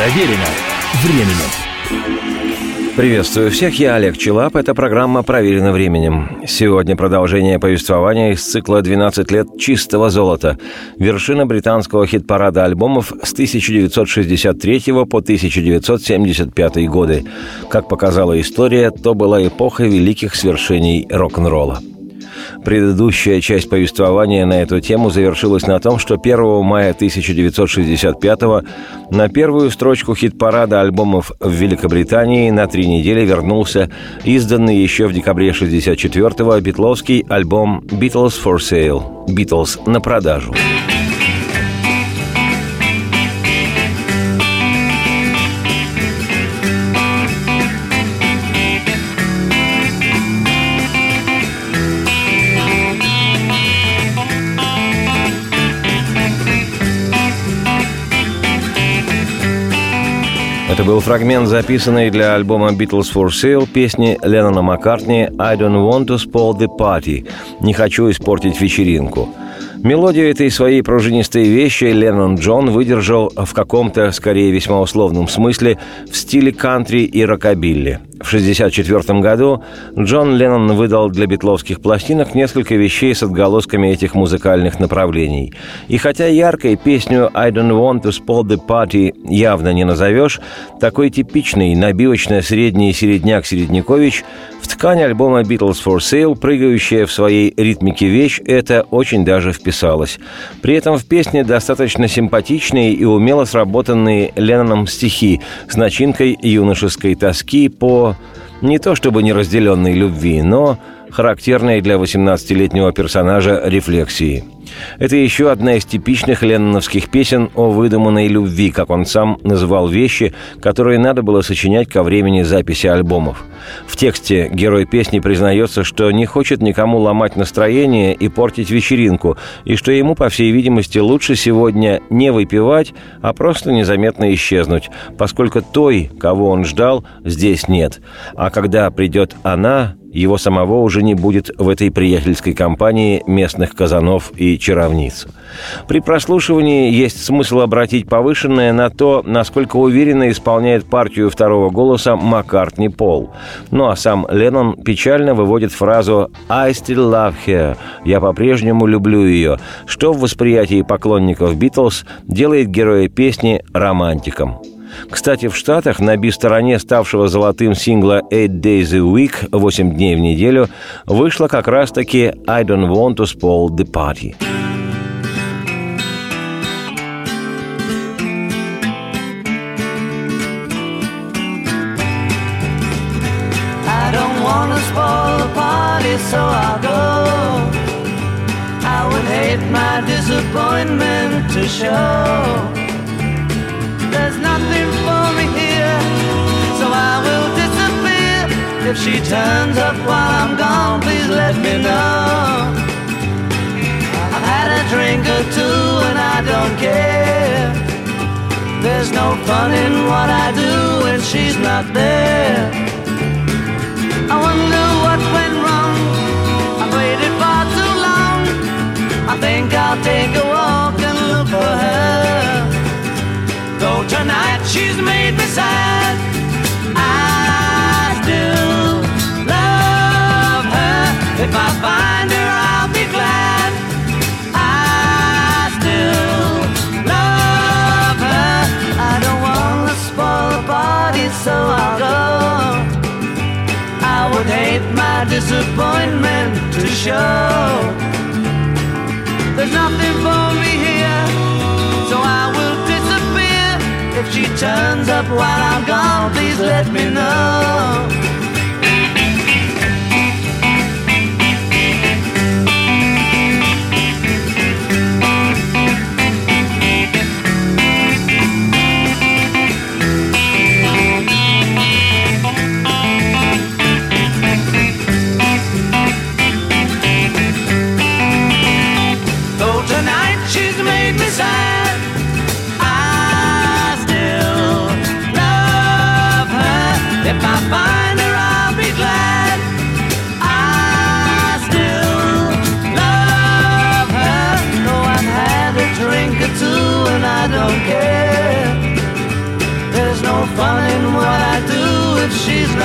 Проверено временем. Приветствую всех, я Олег Челап. Это программа «Проверено временем». Сегодня продолжение повествования из цикла «12 лет чистого золота». Вершина британского хит-парада альбомов с 1963 по 1975 годы. Как показала история, то была эпоха великих свершений рок-н-ролла. Предыдущая часть повествования на эту тему завершилась на том, что 1 мая 1965 на первую строчку хит-парада альбомов в Великобритании на три недели вернулся изданный еще в декабре 1964-го битловский альбом «Beatles for Sale» – «Beatles на продажу». Это был фрагмент, записанный для альбома Beatles for Sale песни Леннона Маккартни «I don't want to spoil the party» – «Не хочу испортить вечеринку». Мелодию этой своей пружинистой вещи Леннон Джон выдержал в каком-то, скорее весьма условном смысле, в стиле кантри и рокобилли – в 1964 году Джон Леннон выдал для битловских пластинок несколько вещей с отголосками этих музыкальных направлений. И хотя яркой песню «I don't want to spoil the party» явно не назовешь, такой типичный набивочно-средний середняк-середнякович в ткань альбома «Beatles for Sale», прыгающая в своей ритмике вещь, это очень даже вписалось. При этом в песне достаточно симпатичные и умело сработанные Ленноном стихи с начинкой юношеской тоски по не то чтобы неразделенной любви, но характерной для 18-летнего персонажа рефлексии – это еще одна из типичных ленноновских песен о выдуманной любви, как он сам называл вещи, которые надо было сочинять ко времени записи альбомов. В тексте герой песни признается, что не хочет никому ломать настроение и портить вечеринку, и что ему, по всей видимости, лучше сегодня не выпивать, а просто незаметно исчезнуть, поскольку той, кого он ждал, здесь нет. А когда придет она, его самого уже не будет в этой приятельской компании местных казанов и чаровниц. При прослушивании есть смысл обратить повышенное на то, насколько уверенно исполняет партию второго голоса Маккартни Пол. Ну а сам Леннон печально выводит фразу «I still love her» – «Я по-прежнему люблю ее», что в восприятии поклонников Битлз делает героя песни романтиком. Кстати, в Штатах на би-стороне ставшего золотым сингла «Eight Days a Week» – «8 дней в неделю» вышла как раз-таки «I don't want to spoil the party». so I'll go. I would hate my disappointment to show. She turns up while I'm gone, please let me know. I've had a drink or two and I don't care. There's no fun in what I do when she's not there. I wonder what went wrong. I waited far too long. I think I'll take a walk and look for her. Though tonight she's made me sad, my disappointment to show. There's nothing for me here, so I will disappear. if she turns up while I'm gone, please let me know.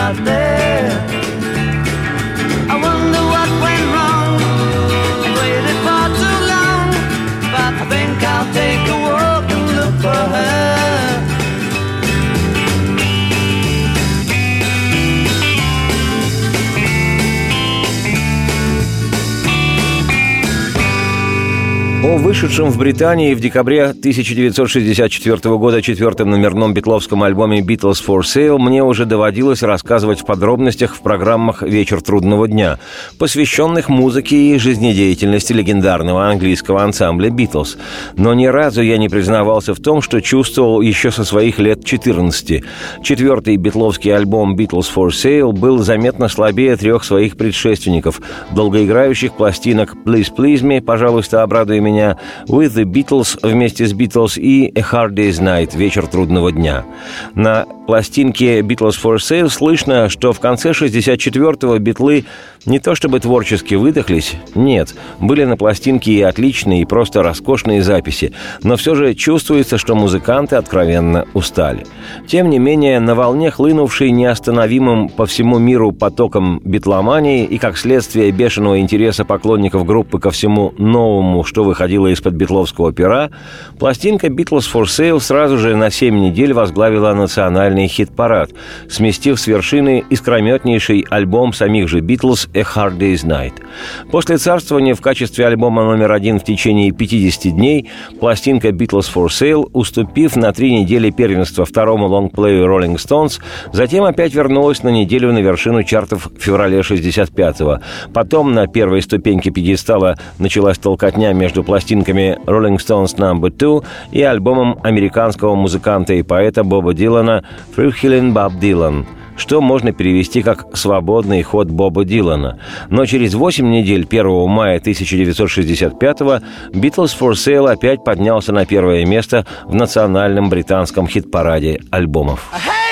out О вышедшем в Британии в декабре 1964 года четвертом номерном битловском альбоме «Beatles for Sale» мне уже доводилось рассказывать в подробностях в программах «Вечер трудного дня», посвященных музыке и жизнедеятельности легендарного английского ансамбля «Битлз». Но ни разу я не признавался в том, что чувствовал еще со своих лет 14. Четвертый битловский альбом «Beatles for Sale» был заметно слабее трех своих предшественников, долгоиграющих пластинок «Please Please Me», «Пожалуйста, обрадуй меня», меня «With the Beatles» вместе с «Beatles» и «A Hard Day's Night» «Вечер трудного дня». На пластинке «Beatles for Sale» слышно, что в конце 64-го битлы не то чтобы творчески выдохлись, нет, были на пластинке и отличные, и просто роскошные записи, но все же чувствуется, что музыканты откровенно устали. Тем не менее, на волне хлынувшей неостановимым по всему миру потоком битломании и, как следствие, бешеного интереса поклонников группы ко всему новому, что выходило из-под битловского пера, пластинка «Beatles for Sale» сразу же на 7 недель возглавила национальный хит-парад, сместив с вершины искрометнейший альбом самих же «Битлз» «A Hard Day's Night». После царствования в качестве альбома номер один в течение 50 дней пластинка «Beatles for Sale», уступив на три недели первенства второму лонгплею Rolling Stones, затем опять вернулась на неделю на вершину чартов в феврале 65-го. Потом на первой ступеньке пьедестала началась толкотня между пластинками Rolling Stones No. 2 и альбомом американского музыканта и поэта Боба Дилана «Фрюхелен Боб Дилан», что можно перевести как «свободный ход Боба Дилана». Но через 8 недель 1 мая 1965-го «Beatles for Sale» опять поднялся на первое место в национальном британском хит-параде альбомов. Hey,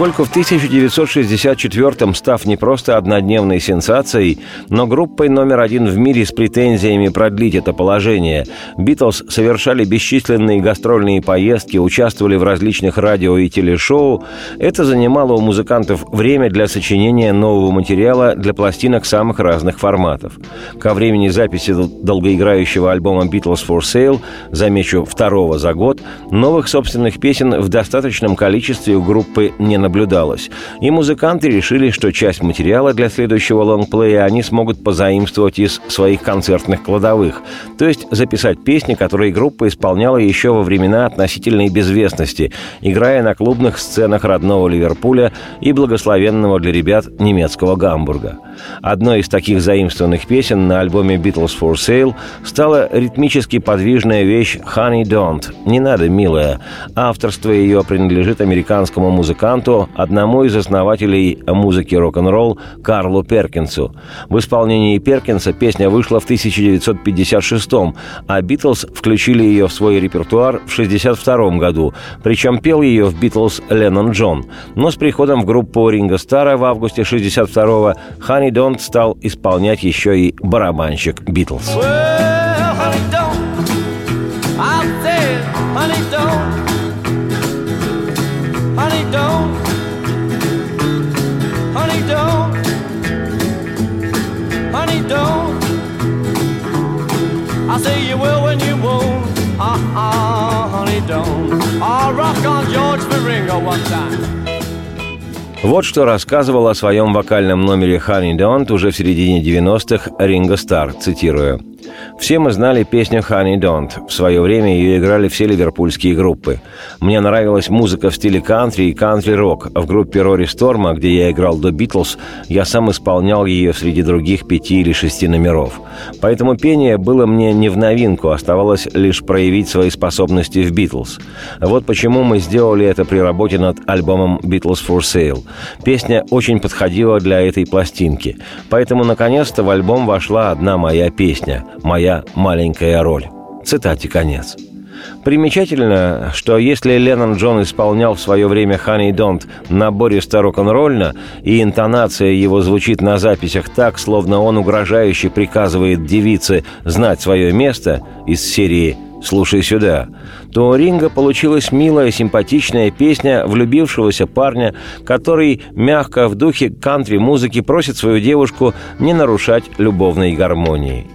Поскольку в 1964-м, став не просто однодневной сенсацией, но группой номер один в мире с претензиями продлить это положение, Битлз совершали бесчисленные гастрольные поездки, участвовали в различных радио и телешоу, это занимало у музыкантов время для сочинения нового материала для пластинок самых разных форматов. Ко времени записи долгоиграющего альбома «Beatles for Sale», замечу, второго за год, новых собственных песен в достаточном количестве у группы не наблюдалось. И музыканты решили, что часть материала для следующего лонгплея они смогут позаимствовать из своих концертных кладовых, то есть записать песни, которые группа исполняла еще во времена относительной безвестности, играя на клубных сценах родного Ливерпуля и благословенного для ребят немецкого Гамбурга. Одной из таких заимствованных песен на альбоме «Beatles for Sale» стала ритмически подвижная вещь «Honey Don't» — «Не надо, милая». Авторство ее принадлежит американскому музыканту музыканту, одному из основателей музыки рок-н-ролл Карлу Перкинсу. В исполнении Перкинса песня вышла в 1956 а «Битлз» включили ее в свой репертуар в 1962 году, причем пел ее в «Битлз» Леннон Джон. Но с приходом в группу Ринга Стара в августе 1962 Ханни Донт стал исполнять еще и барабанщик «Битлз». Honey, don't, don't. I say you will when you won't. Uh-uh, honey, don't. I'll rock on George Ringo one time. Вот что рассказывал о своем вокальном номере «Honey Don't» уже в середине 90-х Ринго Стар, цитирую. Все мы знали песню «Honey Don't». В свое время ее играли все ливерпульские группы. Мне нравилась музыка в стиле кантри и кантри-рок. В группе Рори Сторма, где я играл до «Битлз», я сам исполнял ее среди других пяти или шести номеров. Поэтому пение было мне не в новинку, оставалось лишь проявить свои способности в «Битлз». Вот почему мы сделали это при работе над альбомом «Beatles for Sale». Песня очень подходила для этой пластинки. Поэтому, наконец-то, в альбом вошла одна моя песня – «Моя маленькая роль». Цитате конец. Примечательно, что если Леннон Джон исполнял в свое время «Honey Don't» набористо рок-н-ролльно, и интонация его звучит на записях так, словно он угрожающе приказывает девице знать свое место из серии «Слушай сюда», то у Ринга получилась милая, симпатичная песня влюбившегося парня, который мягко в духе кантри-музыки просит свою девушку не нарушать любовной гармонии.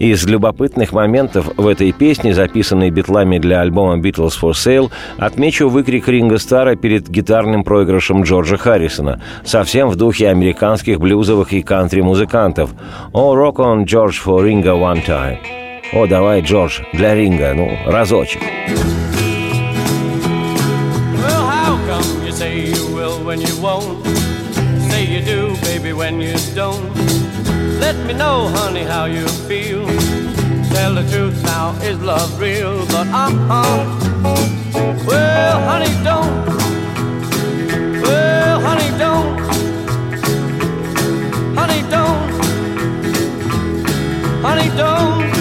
Из любопытных моментов в этой песне, записанной битлами для альбома «Beatles for Sale», отмечу выкрик Ринга Стара перед гитарным проигрышем Джорджа Харрисона, совсем в духе американских блюзовых и кантри-музыкантов «Oh, rock on George for Ringo one time». О, давай, Джордж, для ринга, ну, разочек. Well, how come you say you will when you won't? Say you do, baby, when you don't. Let me know, honey, how you feel. Tell the truth now, is love real? But uh-uh. Well, honey, don't. Well, honey, don't. Honey, don't. Honey, don't.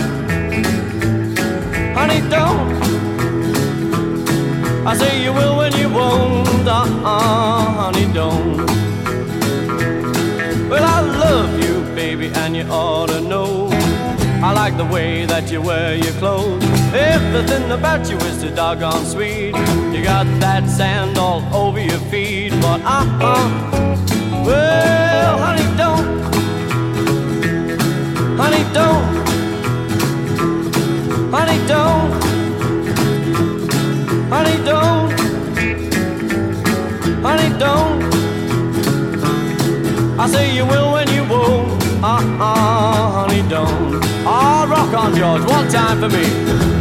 Honey, don't. I say you will when you won't. Uh-uh, honey, don't. Well, I love you, baby, and you ought to know. I like the way that you wear your clothes. Everything about you is too doggone sweet. You got that sand all over your feet, but uh-uh. Well, honey, don't. Honey, don't. Honey, don't. Honey, don't. Honey, don't. I say you will when you won't. Uh-uh, honey, don't. Oh, rock on, George, one time for me.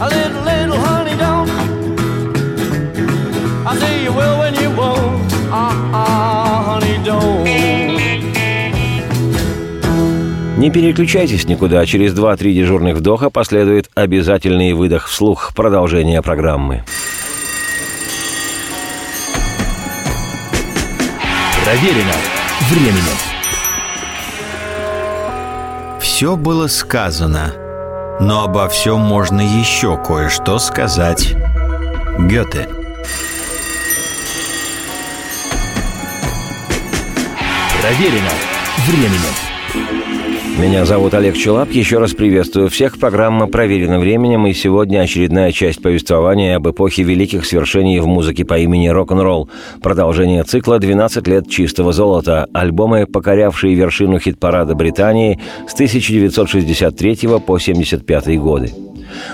A little, little honey, don't. I say you will when you won't. Uh-uh, honey, don't. Не переключайтесь никуда. Через 2-3 дежурных вдоха последует обязательный выдох вслух. Продолжение программы. Проверено временем. Все было сказано, но обо всем можно еще кое-что сказать. Гёте. Проверено временем. Меня зовут Олег Челап. Еще раз приветствую всех. Программа «Проверена временем». И сегодня очередная часть повествования об эпохе великих свершений в музыке по имени рок-н-ролл. Продолжение цикла «12 лет чистого золота». Альбомы, покорявшие вершину хит-парада Британии с 1963 по 1975 годы.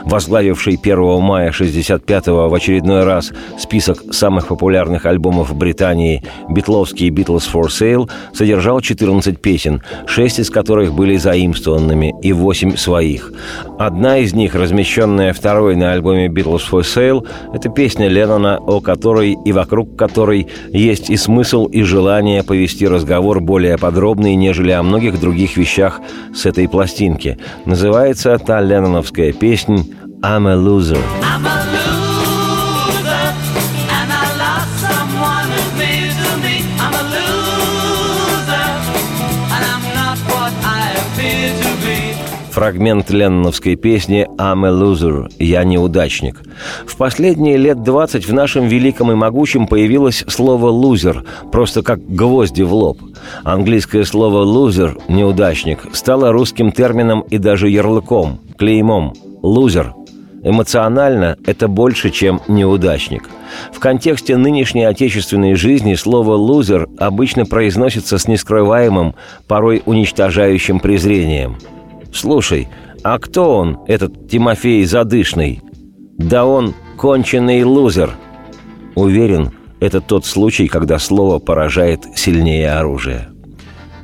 Возглавивший 1 мая 65-го в очередной раз список самых популярных альбомов Британии «Битловский Beatles for Sale», содержал 14 песен, 6 из которых были заимствованными и 8 своих. Одна из них, размещенная второй на альбоме «Beatles for Sale», это песня Леннона, о которой и вокруг которой есть и смысл, и желание повести разговор более подробный, нежели о многих других вещах с этой пластинки. Называется та ленноновская песня «I'm a loser». I'm a Фрагмент ленноновской песни «I'm a loser» – «Я неудачник». В последние лет 20 в нашем великом и могучем появилось слово «лузер», просто как гвозди в лоб. Английское слово «лузер» – «неудачник» стало русским термином и даже ярлыком, клеймом «лузер». Эмоционально это больше, чем неудачник. В контексте нынешней отечественной жизни слово «лузер» обычно произносится с нескрываемым, порой уничтожающим презрением. «Слушай, а кто он, этот Тимофей Задышный?» «Да он конченый лузер!» Уверен, это тот случай, когда слово поражает сильнее оружия.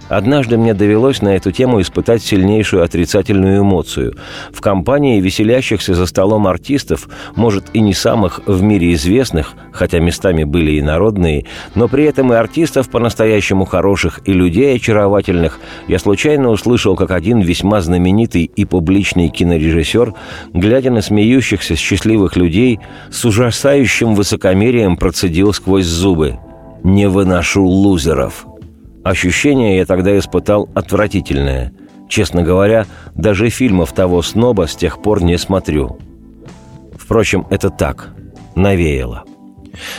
Однажды мне довелось на эту тему испытать сильнейшую отрицательную эмоцию. В компании веселящихся за столом артистов, может, и не самых в мире известных, хотя местами были и народные, но при этом и артистов по-настоящему хороших и людей очаровательных, я случайно услышал, как один весьма знаменитый и публичный кинорежиссер, глядя на смеющихся счастливых людей, с ужасающим высокомерием процедил сквозь зубы. «Не выношу лузеров!» Ощущение я тогда испытал отвратительное. Честно говоря, даже фильмов того сноба с тех пор не смотрю. Впрочем, это так, навеяло.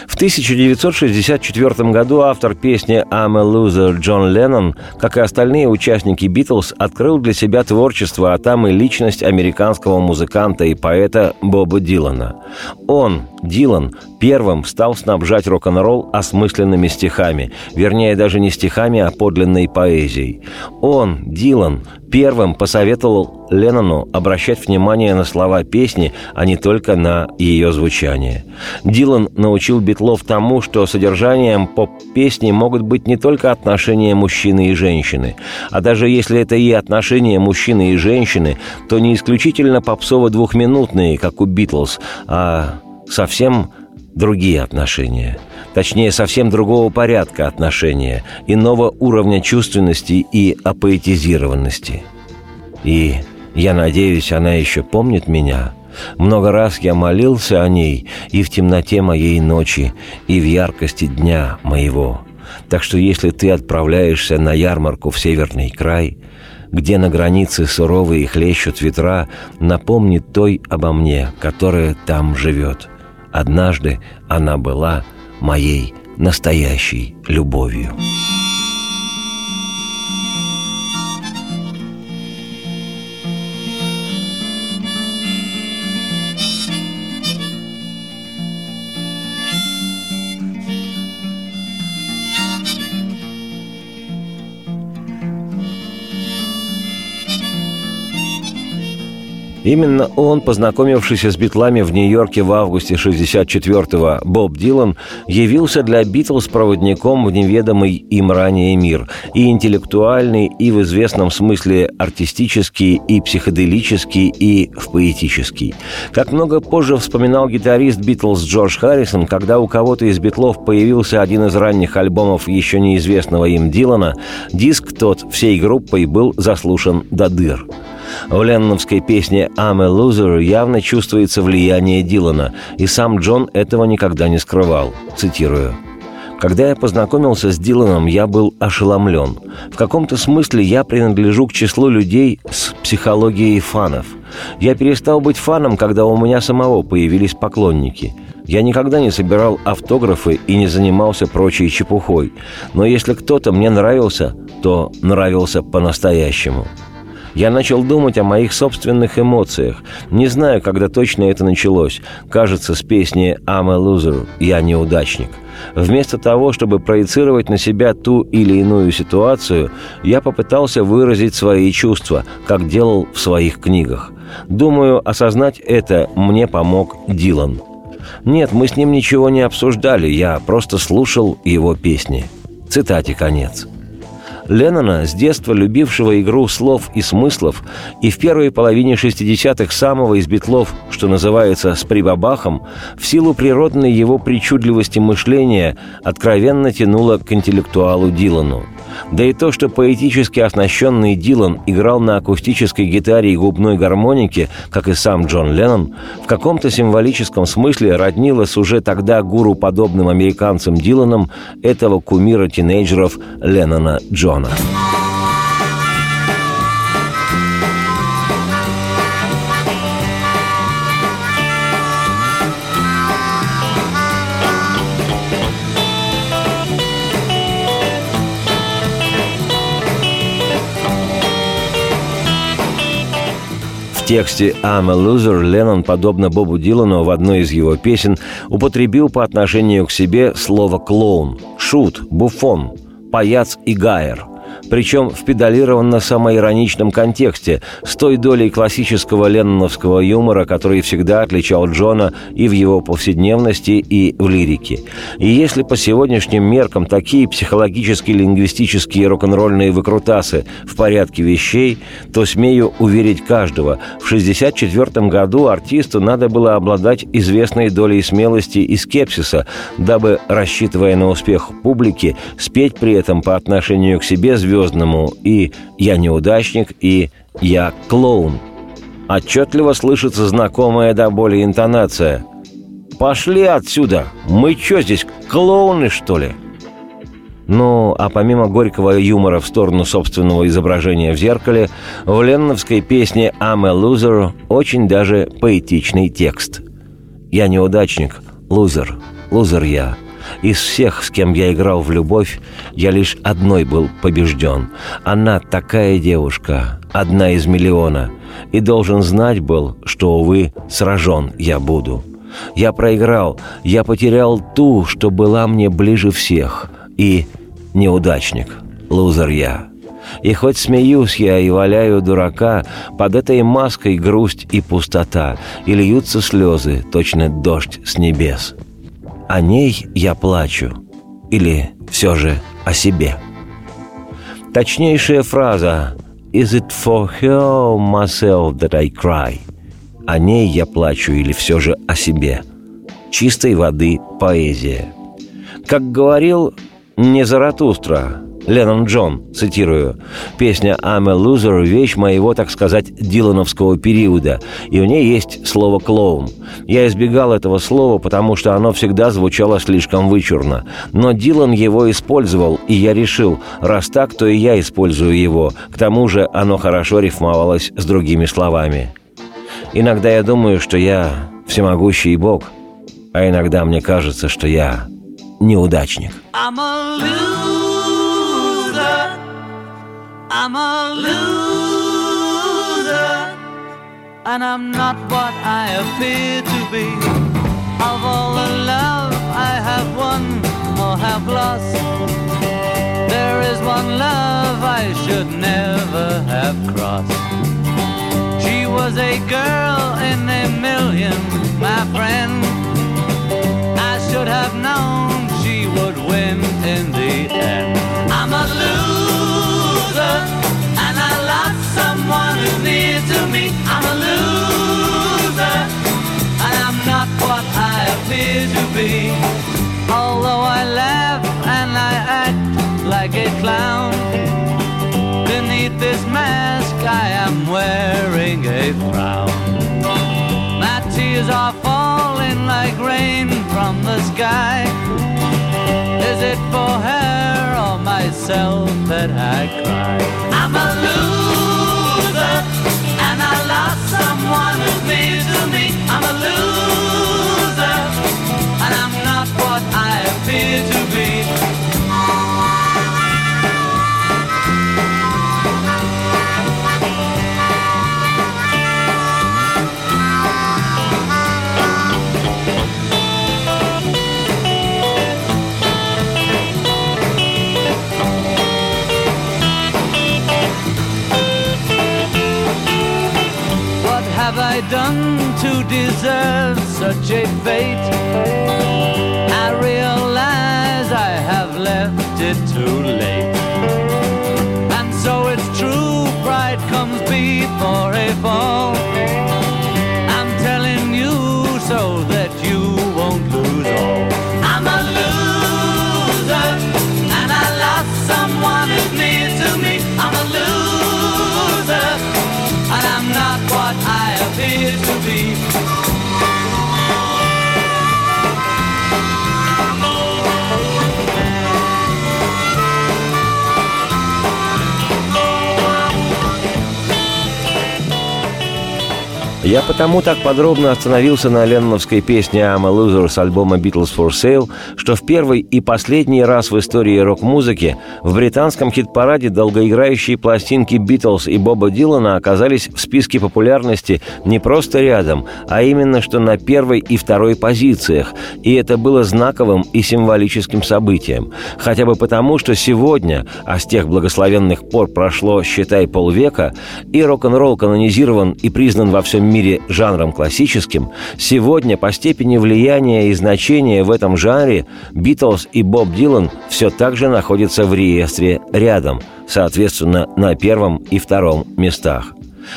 В 1964 году автор песни «I'm a loser» Джон Леннон, как и остальные участники «Битлз», открыл для себя творчество, а там и личность американского музыканта и поэта Боба Дилана. Он, Дилан, первым стал снабжать рок-н-ролл осмысленными стихами, вернее, даже не стихами, а подлинной поэзией. Он, Дилан, первым посоветовал Леннону обращать внимание на слова песни, а не только на ее звучание. Дилан научил Битлов тому, что содержанием поп-песни могут быть не только отношения мужчины и женщины, а даже если это и отношения мужчины и женщины, то не исключительно попсово-двухминутные, как у Битлз, а совсем другие отношения. Точнее, совсем другого порядка отношения, иного уровня чувственности и апоэтизированности. И я надеюсь, она еще помнит меня. Много раз я молился о ней и в темноте моей ночи, и в яркости дня моего. Так что если ты отправляешься на ярмарку в северный край, где на границе суровые хлещут ветра, напомни той обо мне, которая там живет. Однажды она была моей настоящей любовью. Именно он, познакомившийся с битлами в Нью-Йорке в августе 64-го, Боб Дилан, явился для Битлз проводником в неведомый им ранее мир, и интеллектуальный, и в известном смысле артистический, и психоделический, и в поэтический. Как много позже вспоминал гитарист Битлз Джордж Харрисон, когда у кого-то из битлов появился один из ранних альбомов еще неизвестного им Дилана, диск тот всей группой был заслушан до дыр. В ленноновской песне «I'm a loser» явно чувствуется влияние Дилана, и сам Джон этого никогда не скрывал. Цитирую. Когда я познакомился с Диланом, я был ошеломлен. В каком-то смысле я принадлежу к числу людей с психологией фанов. Я перестал быть фаном, когда у меня самого появились поклонники. Я никогда не собирал автографы и не занимался прочей чепухой. Но если кто-то мне нравился, то нравился по-настоящему. Я начал думать о моих собственных эмоциях. Не знаю, когда точно это началось. Кажется, с песни «I'm a loser» – «Я неудачник». Вместо того, чтобы проецировать на себя ту или иную ситуацию, я попытался выразить свои чувства, как делал в своих книгах. Думаю, осознать это мне помог Дилан. Нет, мы с ним ничего не обсуждали, я просто слушал его песни. Цитате конец. Леннона, с детства любившего игру слов и смыслов, и в первой половине 60-х самого из битлов, что называется, с прибабахом, в силу природной его причудливости мышления откровенно тянуло к интеллектуалу Дилану – да и то, что поэтически оснащенный Дилан играл на акустической гитаре и губной гармонике, как и сам Джон Леннон, в каком-то символическом смысле роднило с уже тогда гуру подобным американцам Диланом этого кумира тинейджеров Леннона Джона. Тексте «I'm a loser» Леннон, подобно Бобу Дилану в одной из его песен, употребил по отношению к себе слово «клоун», «шут», «буфон», «паяц» и «гайер», причем в педалированно-самоироничном контексте, с той долей классического ленноновского юмора, который всегда отличал Джона и в его повседневности, и в лирике. И если по сегодняшним меркам такие психологические лингвистические рок-н-ролльные выкрутасы в порядке вещей, то смею уверить каждого, в 1964 году артисту надо было обладать известной долей смелости и скепсиса, дабы, рассчитывая на успех публики, спеть при этом по отношению к себе звезд Звездному и «Я неудачник» и «Я клоун». Отчетливо слышится знакомая до боли интонация. «Пошли отсюда! Мы что здесь, клоуны, что ли?» Ну, а помимо горького юмора в сторону собственного изображения в зеркале, в ленновской песне «I'm a loser» очень даже поэтичный текст. «Я неудачник, лузер, лузер я, из всех, с кем я играл в любовь, я лишь одной был побежден. Она такая девушка, одна из миллиона. И должен знать был, что, увы, сражен я буду. Я проиграл, я потерял ту, что была мне ближе всех. И неудачник, лузер я. И хоть смеюсь я и валяю дурака, под этой маской грусть и пустота, и льются слезы, точно дождь с небес — о ней я плачу. Или все же о себе. Точнейшая фраза «Is it for her myself that I cry?» О ней я плачу или все же о себе. Чистой воды поэзия. Как говорил не Заратустра, Леннон Джон, цитирую, «Песня «I'm a loser» — вещь моего, так сказать, дилановского периода, и в ней есть слово «клоун». Я избегал этого слова, потому что оно всегда звучало слишком вычурно. Но Дилан его использовал, и я решил, раз так, то и я использую его. К тому же оно хорошо рифмовалось с другими словами. Иногда я думаю, что я всемогущий Бог, а иногда мне кажется, что я неудачник. I'm a loser. I'm a loser, and I'm not what I appear to be. Of all the love I have won or have lost, there is one love I should never have crossed. She was a girl be. Although I laugh and I act like a clown, beneath this mask I am wearing a frown. My tears are falling like rain from the sky. Is it for her or myself that I cry? I'm a loser and I lost someone who's near to me. I'm a loser, what I appear to be. Done to deserve such a fate? I realize I have left it too late. Я потому так подробно остановился на ленноновской песне «I'm a Loser» с альбома «Beatles for Sale», что в первый и последний раз в истории рок-музыки в британском хит-параде долгоиграющие пластинки «Битлз» и Боба Дилана оказались в списке популярности не просто рядом, а именно что на первой и второй позициях. И это было знаковым и символическим событием. Хотя бы потому, что сегодня, а с тех благословенных пор прошло, считай, полвека, и рок-н-ролл канонизирован и признан во всем мире жанром классическим, сегодня по степени влияния и значения в этом жанре Битлз и Боб Дилан все так же находятся в реестре рядом, соответственно, на первом и втором местах.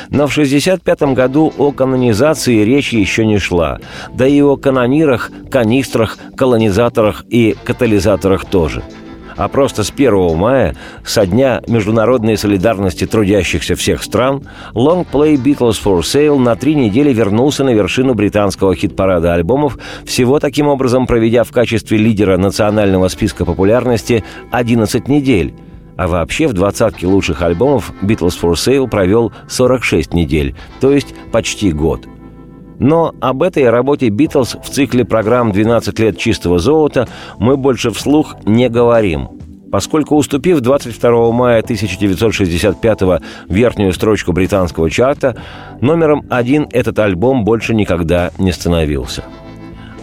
Но в 1965 году о канонизации речи еще не шла, да и о канонирах, канистрах, колонизаторах и катализаторах тоже – а просто с 1 мая, со дня международной солидарности трудящихся всех стран, Long Play Beatles for Sale на три недели вернулся на вершину британского хит-парада альбомов, всего таким образом проведя в качестве лидера национального списка популярности 11 недель. А вообще в двадцатке лучших альбомов Beatles for Sale провел 46 недель, то есть почти год – но об этой работе «Битлз» в цикле программ «12 лет чистого золота» мы больше вслух не говорим, поскольку, уступив 22 мая 1965 верхнюю строчку британского чарта, номером один этот альбом больше никогда не становился.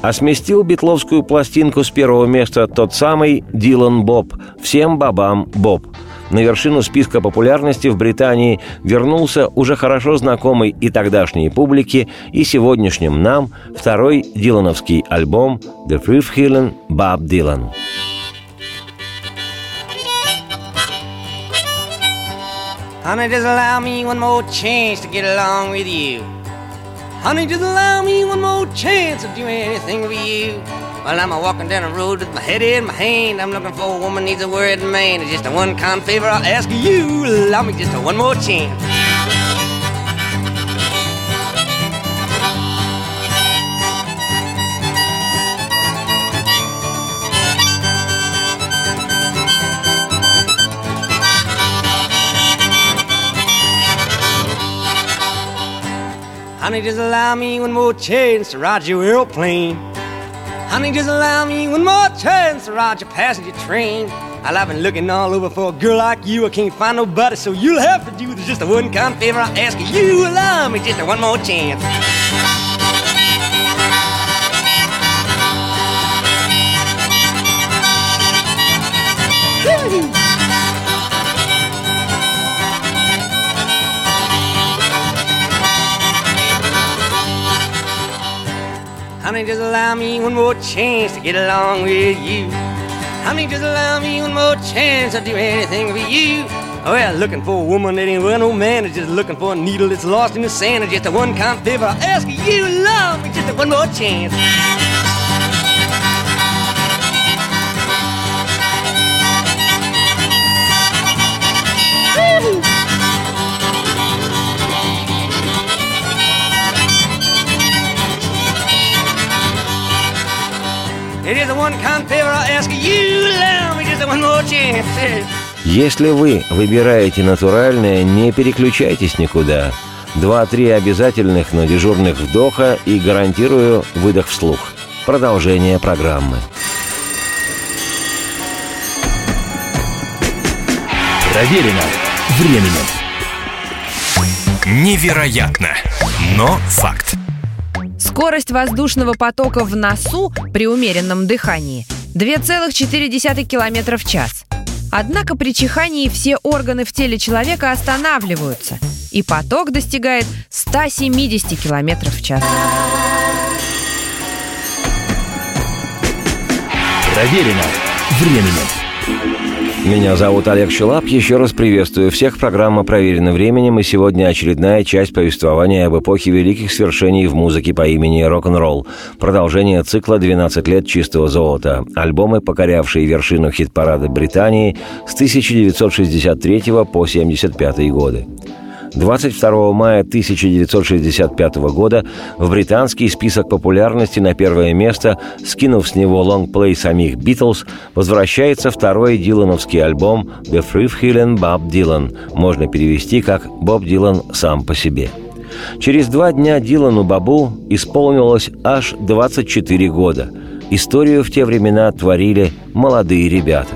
А сместил битловскую пластинку с первого места тот самый Дилан Боб, всем бабам Боб – на вершину списка популярности в Британии вернулся уже хорошо знакомый и тогдашней публике, и сегодняшним нам второй дилановский альбом «The Healing Bob Dylan». Honey, just allow me one more chance to get along with you. Honey, just allow me one more chance to do anything for you. While I'm a walking down the road with my head in my hand, I'm looking for a woman needs a word man. It's just a one kind favor I'll ask you. Allow me just a one more chance. Honey, just allow me one more chance to ride your airplane. Honey, just allow me one more chance to ride your passenger train. I've been looking all over for a girl like you. I can't find nobody, so you'll have to do this. Just a one kind favor I ask you. Allow me just a one more chance. Honey, just allow me one more chance to get along with you. Honey, just allow me one more chance to do anything for you. Oh, yeah, looking for a woman that ain't well no man. Is just looking for a needle that's lost in the sand. It's just a one kind favor I ask you. Love me just one more chance. Если вы выбираете натуральное, не переключайтесь никуда. Два-три обязательных, но дежурных вдоха и гарантирую выдох вслух. Продолжение программы. Проверено временем. Невероятно, но факт. Скорость воздушного потока в носу при умеренном дыхании 2,4 км в час. Однако при чихании все органы в теле человека останавливаются, и поток достигает 170 км в час. Проверено временем. Меня зовут Олег Челап. Еще раз приветствую всех. Программа «Проверено временем» и сегодня очередная часть повествования об эпохе великих свершений в музыке по имени рок-н-ролл. Продолжение цикла «12 лет чистого золота». Альбомы, покорявшие вершину хит-парада Британии с 1963 по 1975 годы. 22 мая 1965 года в британский список популярности на первое место, скинув с него лонгплей самих «Битлз», возвращается второй дилановский альбом «The Free Bob Dylan», можно перевести как «Боб Дилан сам по себе». Через два дня Дилану Бабу исполнилось аж 24 года. Историю в те времена творили молодые ребята.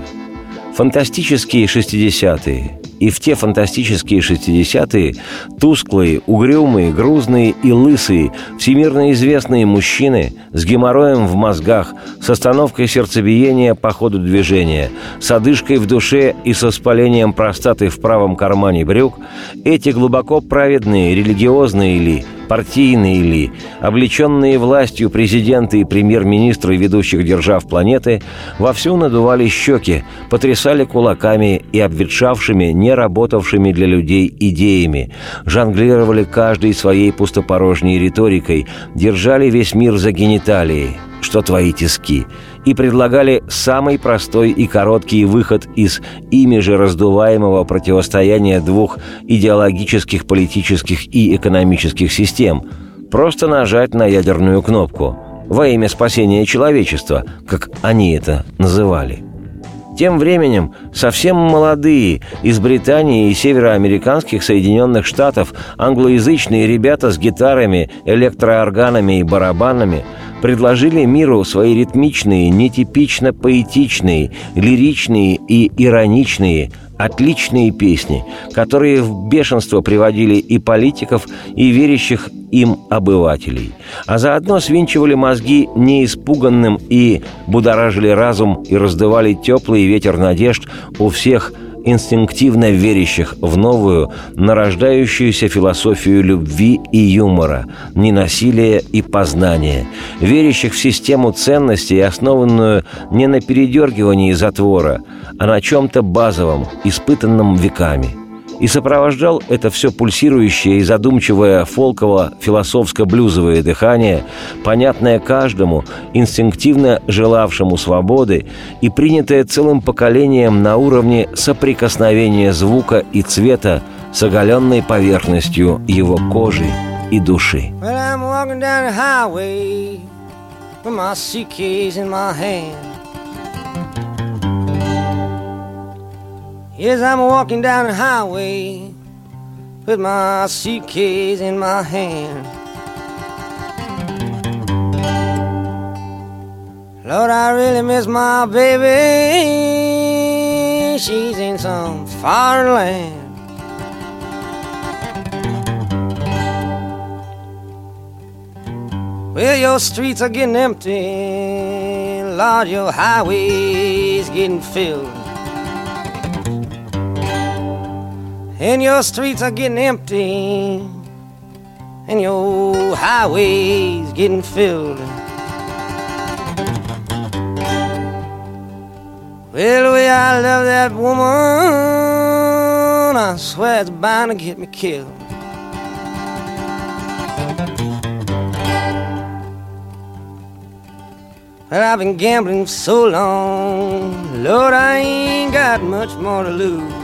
Фантастические 60-е, и в те фантастические 60-е тусклые, угрюмые, грузные и лысые, всемирно известные мужчины с геморроем в мозгах, с остановкой сердцебиения по ходу движения, с одышкой в душе и со спалением простаты в правом кармане брюк, эти глубоко праведные, религиозные ли, партийные ли, облеченные властью президенты и премьер-министры ведущих держав планеты, вовсю надували щеки, потрясали кулаками и обветшавшими, не работавшими для людей идеями, жонглировали каждой своей пустопорожней риторикой, держали весь мир за гениталией – что твои тиски, и предлагали самый простой и короткий выход из ими же раздуваемого противостояния двух идеологических, политических и экономических систем – просто нажать на ядерную кнопку во имя спасения человечества, как они это называли – тем временем совсем молодые из Британии и североамериканских Соединенных Штатов англоязычные ребята с гитарами, электроорганами и барабанами предложили миру свои ритмичные, нетипично поэтичные, лиричные и ироничные, отличные песни, которые в бешенство приводили и политиков, и верящих им обывателей, а заодно свинчивали мозги неиспуганным и будоражили разум и раздавали теплый ветер надежд у всех – инстинктивно верящих в новую, нарождающуюся философию любви и юмора, ненасилия и познания, верящих в систему ценностей, основанную не на передергивании затвора, а на чем-то базовом, испытанном веками – и сопровождал это все пульсирующее и задумчивое фолково-философско-блюзовое дыхание, понятное каждому, инстинктивно желавшему свободы и принятое целым поколением на уровне соприкосновения звука и цвета с оголенной поверхностью его кожи и души. Well, Yes, I'm walking down the highway with my suitcase in my hand. Lord, I really miss my baby. She's in some foreign land. Well, your streets are getting empty. Lord, your highways getting filled. And your streets are getting empty, and your highways getting filled. Well, the way I love that woman, I swear it's bound to get me killed. Well, I've been gambling so long, Lord, I ain't got much more to lose.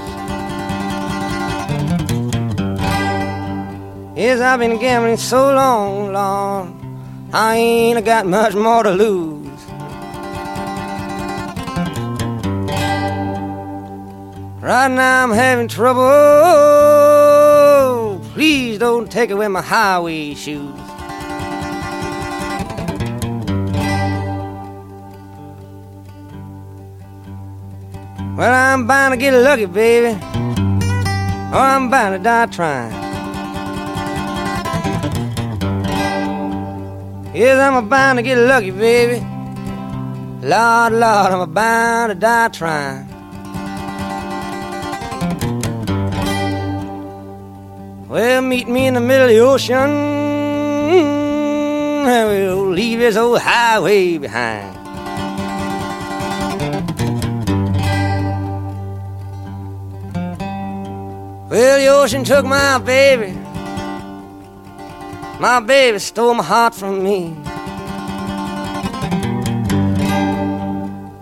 Yes, I've been gambling so long, long, I ain't got much more to lose. Right now I'm having trouble. Please don't take away my highway shoes. Well, I'm bound to get lucky, baby, or I'm bound to die trying. Yes, I'm bound to get lucky, baby. Lord, Lord, I'm bound to die trying. Well, meet me in the middle of the ocean. We'll leave this old highway behind. Well, the ocean took my baby. My baby stole my heart from me.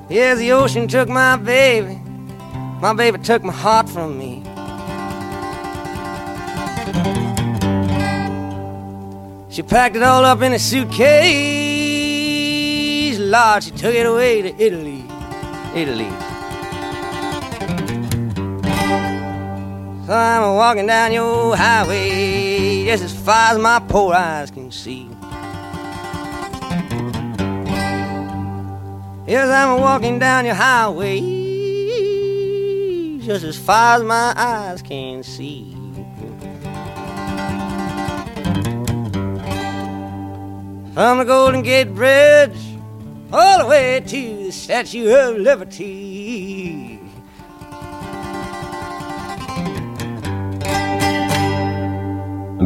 Yes, the ocean took my baby. My baby took my heart from me. She packed it all up in a suitcase. Lord, she took it away to Italy. Italy. So I'm walking down your highway just as far as my poor eyes can see. Yes, I'm walking down your highway just as far as my eyes can see. From the Golden Gate Bridge all the way to the Statue of Liberty.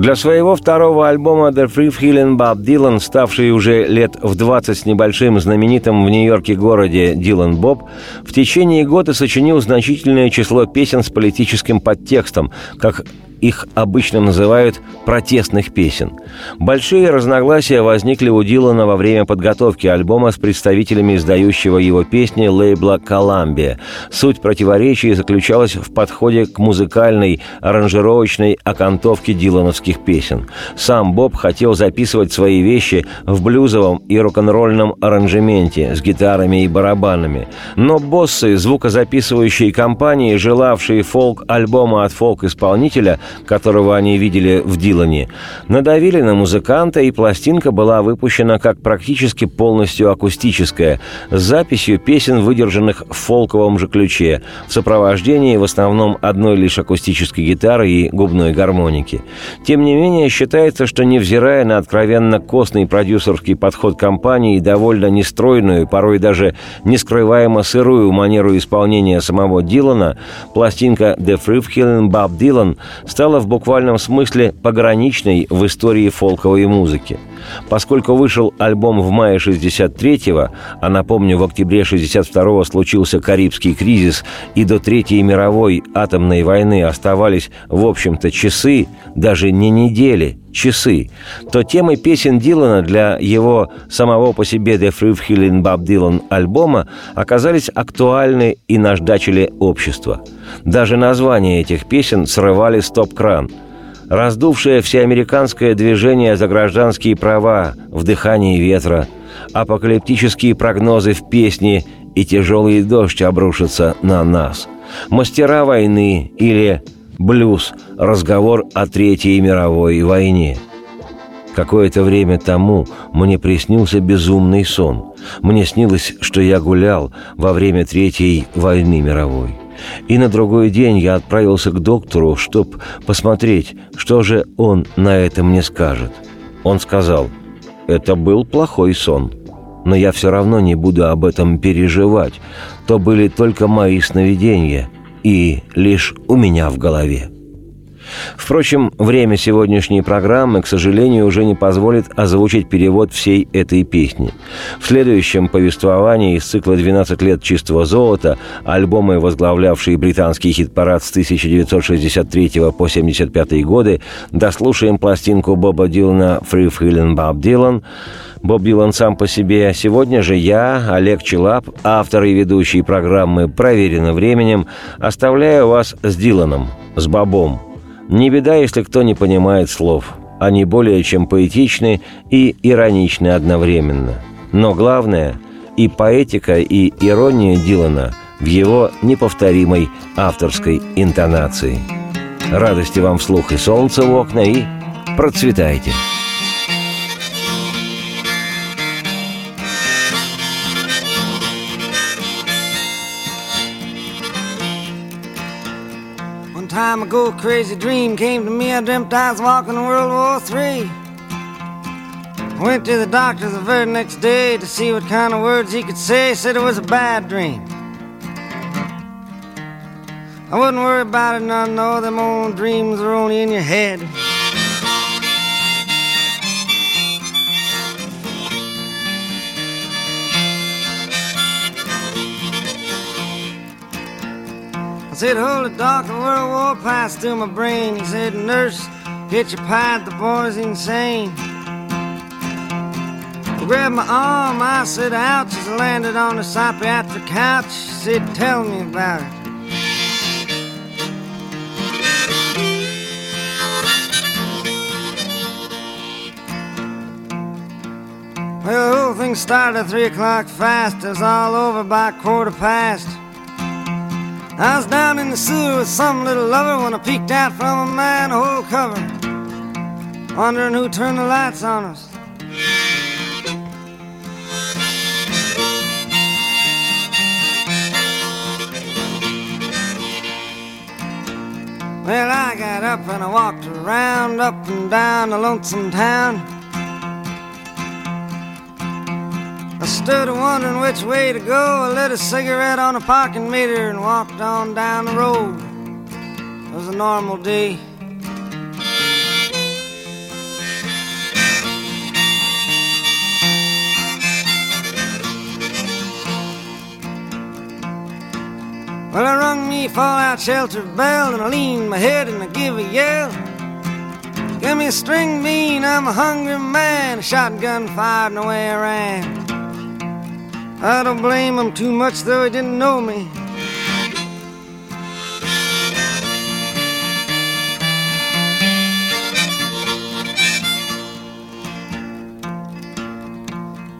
Для своего второго альбома «The Free Feeling» Боб Дилан, ставший уже лет в 20 с небольшим знаменитым в Нью-Йорке городе Дилан Боб, в течение года сочинил значительное число песен с политическим подтекстом, как их обычно называют протестных песен. Большие разногласия возникли у Дилана во время подготовки альбома с представителями издающего его песни лейбла «Коламбия». Суть противоречий заключалась в подходе к музыкальной, аранжировочной окантовке дилановских песен. Сам Боб хотел записывать свои вещи в блюзовом и рок-н-ролльном аранжементе с гитарами и барабанами. Но боссы звукозаписывающей компании, желавшие фолк-альбома от фолк-исполнителя, которого они видели в Дилане, надавили на музыканта, и пластинка была выпущена как практически полностью акустическая, с записью песен, выдержанных в фолковом же ключе, в сопровождении в основном одной лишь акустической гитары и губной гармоники. Тем не менее, считается, что невзирая на откровенно костный продюсерский подход компании и довольно нестройную, порой даже нескрываемо сырую манеру исполнения самого Дилана, пластинка «The Killing Bob Dylan» стала в буквальном смысле пограничной в истории фолковой музыки. Поскольку вышел альбом в мае 63-го, а напомню, в октябре 62-го случился Карибский кризис, и до Третьей мировой атомной войны оставались, в общем-то, часы, даже не недели, часы, то темы песен Дилана для его самого по себе «The Free Healing Bob Dylan» альбома оказались актуальны и наждачили общество. Даже названия этих песен срывали стоп-кран – раздувшее всеамериканское движение за гражданские права в дыхании ветра, апокалиптические прогнозы в песне и тяжелый дождь обрушится на нас, мастера войны или блюз, разговор о Третьей мировой войне. Какое-то время тому мне приснился безумный сон. Мне снилось, что я гулял во время Третьей войны мировой. И на другой день я отправился к доктору, чтобы посмотреть, что же он на это мне скажет. Он сказал, это был плохой сон, но я все равно не буду об этом переживать. То были только мои сновидения и лишь у меня в голове. Впрочем, время сегодняшней программы, к сожалению, уже не позволит озвучить перевод всей этой песни. В следующем повествовании из цикла «12 лет чистого золота», альбомы, возглавлявшие британский хит-парад с 1963 по 1975 годы, дослушаем пластинку Боба Дилана «Free Feeling Bob Dylan», Боб Дилан сам по себе. Сегодня же я, Олег Челап, автор и ведущий программы «Проверено временем», оставляю вас с Диланом, с Бобом – не беда, если кто не понимает слов. Они более чем поэтичны и ироничны одновременно. Но главное – и поэтика, и ирония Дилана в его неповторимой авторской интонации. Радости вам вслух и солнца в окна, и процветайте! Time ago, crazy dream came to me. I dreamt I was walking in World War III. Went to the doctor the very next day to see what kind of words he could say. Said it was a bad dream. I wouldn't worry about it none, no, them old dreams are only in your head. Said, it, doc, the world war passed through my brain. He said, nurse, get your pad, the boy's insane. He grabbed my arm, I said, ouch, as I landed on the psychiatric couch. He said, tell me about it. Well, the whole thing started at three o'clock fast. It was all over by quarter past. I was down in the sewer with some little lover when I peeked out from a manhole cover, wondering who turned the lights on us. Well, I got up and I walked around, up and down the lonesome town. I stood wondering which way to go. I lit a cigarette on a parking meter and walked on down the road. It was a normal day. Well, I rung me fallout shelter bell and I leaned my head and I give a yell. Give me a string bean, I'm a hungry man. A shotgun fired and away I ran. I don't blame him too much, though he didn't know me.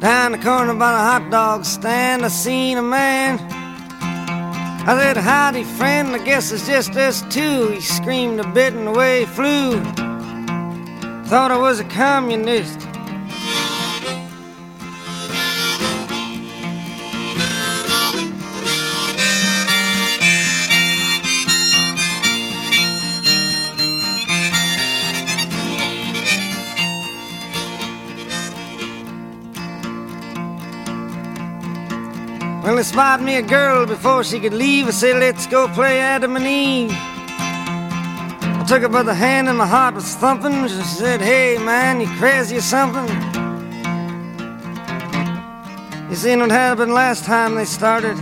Down the corner by the hot dog stand, I seen a man. I said, Howdy, friend, I guess it's just us two. He screamed a bit and away he flew. Thought I was a communist. They spotted me a girl before she could leave. I said, let's go play Adam and Eve. I took her by the hand and my heart was thumping. She said, hey, man, you crazy or something? You seen what happened last time they started?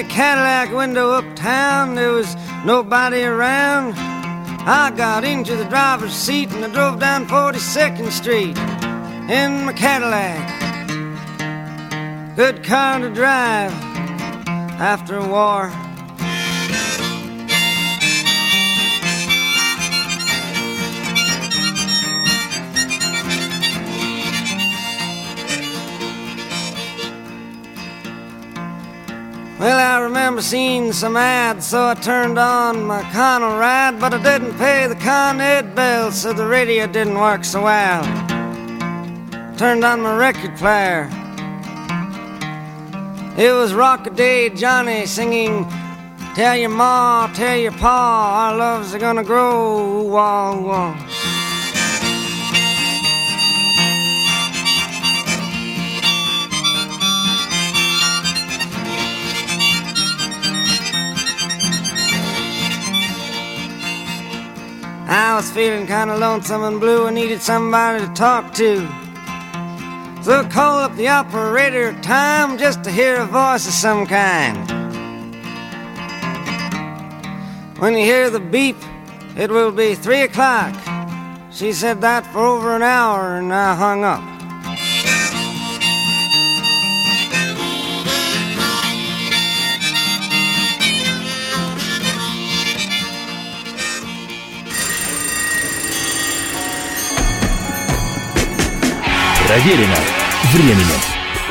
A Cadillac window uptown. There was nobody around. I got into the driver's seat and I drove down 42nd Street in my Cadillac. Good car to drive after a war. Seeing some ads, so I turned on my Connell ride, but I didn't pay the Con Ed bill, so the radio didn't work so well. Turned on my record player. It was Rock-a-Doodle Johnny singing, Tell your ma, tell your pa, our loves are gonna grow. Wah, wah. I was feeling kind of lonesome and blue. I needed somebody to talk to. So I called up the operator of time just to hear a voice of some kind. When you hear the beep, it will be three o'clock. She said that for over an hour and I hung up. Проверено временем.